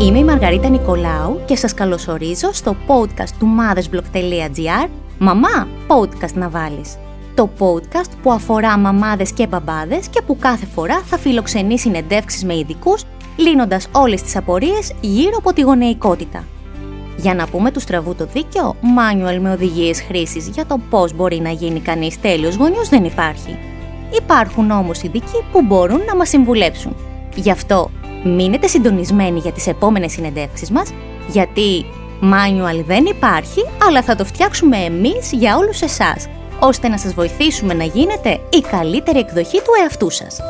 Είμαι η Μαργαρίτα Νικολάου και σας καλωσορίζω στο podcast του mothersblog.gr «Μαμά, podcast να βάλεις». Το podcast που αφορά μαμάδες και μπαμπάδες και που κάθε φορά θα φιλοξενεί συνεντεύξεις με ειδικούς, λύνοντας όλες τις απορίες γύρω από τη γονεϊκότητα. Για να πούμε του στραβού το δίκαιο, manual με οδηγίες χρήσης για το πώς μπορεί να γίνει κανείς τέλειος γονιός δεν υπάρχει. Υπάρχουν όμως ειδικοί που μπορούν να μας συμβουλέψουν. Γι' αυτό μείνετε συντονισμένοι για τις επόμενες συνεντεύξεις μας, γιατί manual δεν υπάρχει, αλλά θα το φτιάξουμε εμείς για όλους εσάς, ώστε να σας βοηθήσουμε να γίνετε η καλύτερη εκδοχή του εαυτού σας.